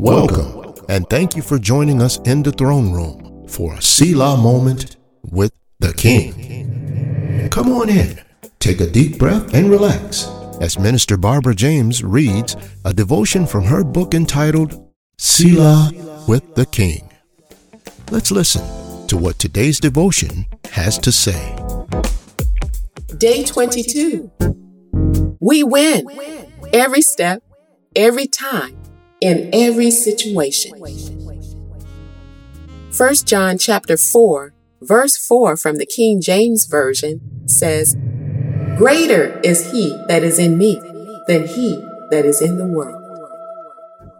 Welcome, and thank you for joining us in the throne room for a Selah moment with the King. Come on in, take a deep breath, and relax as Minister Barbara James reads a devotion from her book entitled Selah with the King. Let's listen to what today's devotion has to say. Day 22. We win every step, every time, in every situation. 1 John chapter 4, verse 4 from the King James Version says, Greater is he that is in me than he that is in the world.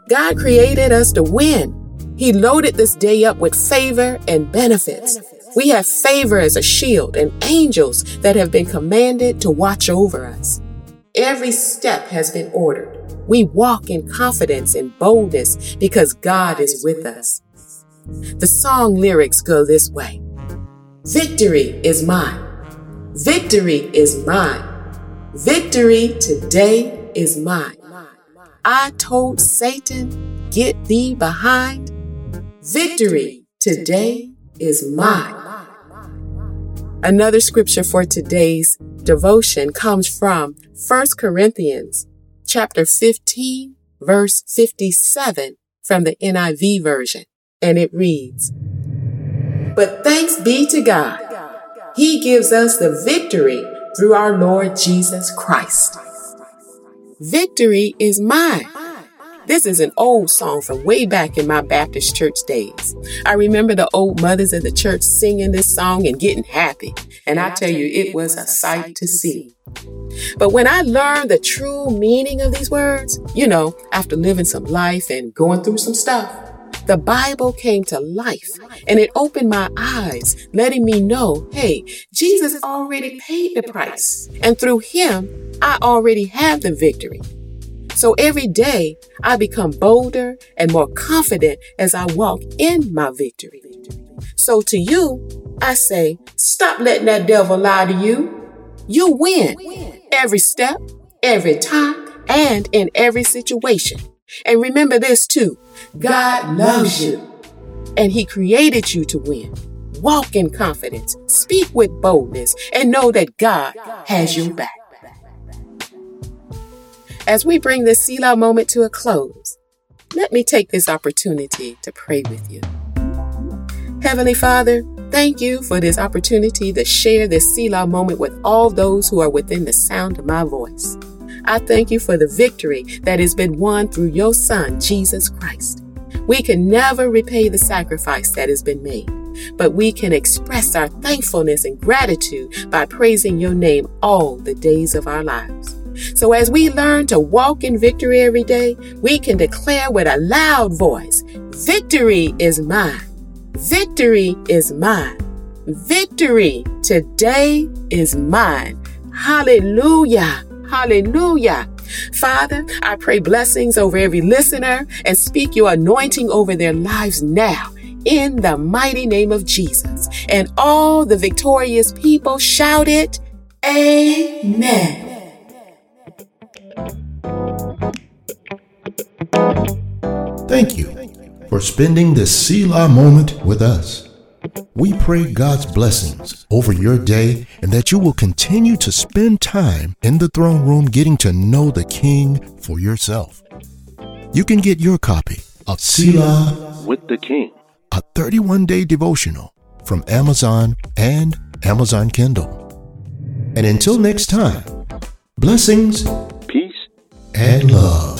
God created us to win. He loaded this day up with favor and benefits. We have favor as a shield and angels that have been commanded to watch over us. Every step has been ordered. We walk in confidence and boldness because God is with us. The song lyrics go this way Victory is mine. Victory is mine. Victory today is mine. I told Satan, Get thee behind. Victory today is mine. Another scripture for today's devotion comes from 1 Corinthians chapter 15 verse 57 from the NIV version and it reads But thanks be to God he gives us the victory through our Lord Jesus Christ. Victory is mine. This is an old song from way back in my Baptist church days. I remember the old mothers of the church singing this song and getting happy. And I tell you, it was a sight to see. But when I learned the true meaning of these words, you know, after living some life and going through some stuff, the Bible came to life and it opened my eyes, letting me know, hey, Jesus already paid the price. And through him, I already have the victory. So every day I become bolder and more confident as I walk in my victory. So to you, I say, stop letting that devil lie to you. You win every step, every time, and in every situation. And remember this too God loves you, and He created you to win. Walk in confidence, speak with boldness, and know that God has your back. As we bring this Selah moment to a close, let me take this opportunity to pray with you. Heavenly Father, thank you for this opportunity to share this Selah moment with all those who are within the sound of my voice. I thank you for the victory that has been won through your Son, Jesus Christ. We can never repay the sacrifice that has been made, but we can express our thankfulness and gratitude by praising your name all the days of our lives. So as we learn to walk in victory every day, we can declare with a loud voice, victory is mine. Victory is mine. Victory today is mine. Hallelujah. Hallelujah. Father, I pray blessings over every listener and speak your anointing over their lives now in the mighty name of Jesus. And all the victorious people shouted, Amen. For spending this Selah moment with us. We pray God's blessings over your day and that you will continue to spend time in the throne room getting to know the King for yourself. You can get your copy of Selah with the King, a 31 day devotional from Amazon and Amazon Kindle. And until next time, blessings, peace, and love.